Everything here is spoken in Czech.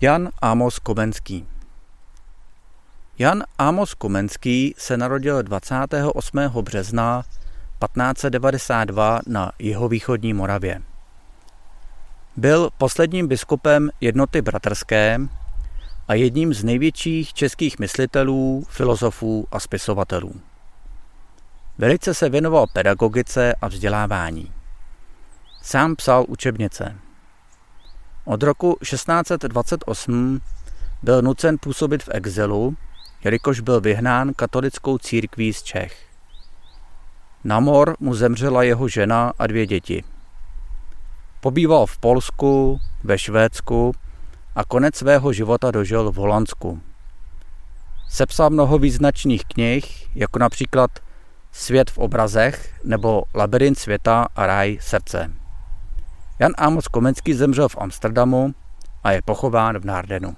Jan Amos Komenský Jan Amos Komenský se narodil 28. března 1592 na jihovýchodní Moravě. Byl posledním biskupem jednoty bratrské a jedním z největších českých myslitelů, filozofů a spisovatelů. Velice se věnoval pedagogice a vzdělávání. Sám psal učebnice. Od roku 1628 byl nucen působit v exilu, jelikož byl vyhnán katolickou církví z Čech. Na mor mu zemřela jeho žena a dvě děti. Pobýval v Polsku, ve Švédsku a konec svého života dožil v Holandsku. Sepsal mnoho význačných knih, jako například Svět v obrazech nebo Labyrint světa a ráj srdce. Jan Amos Komenský zemřel v Amsterdamu a je pochován v Nárdenu.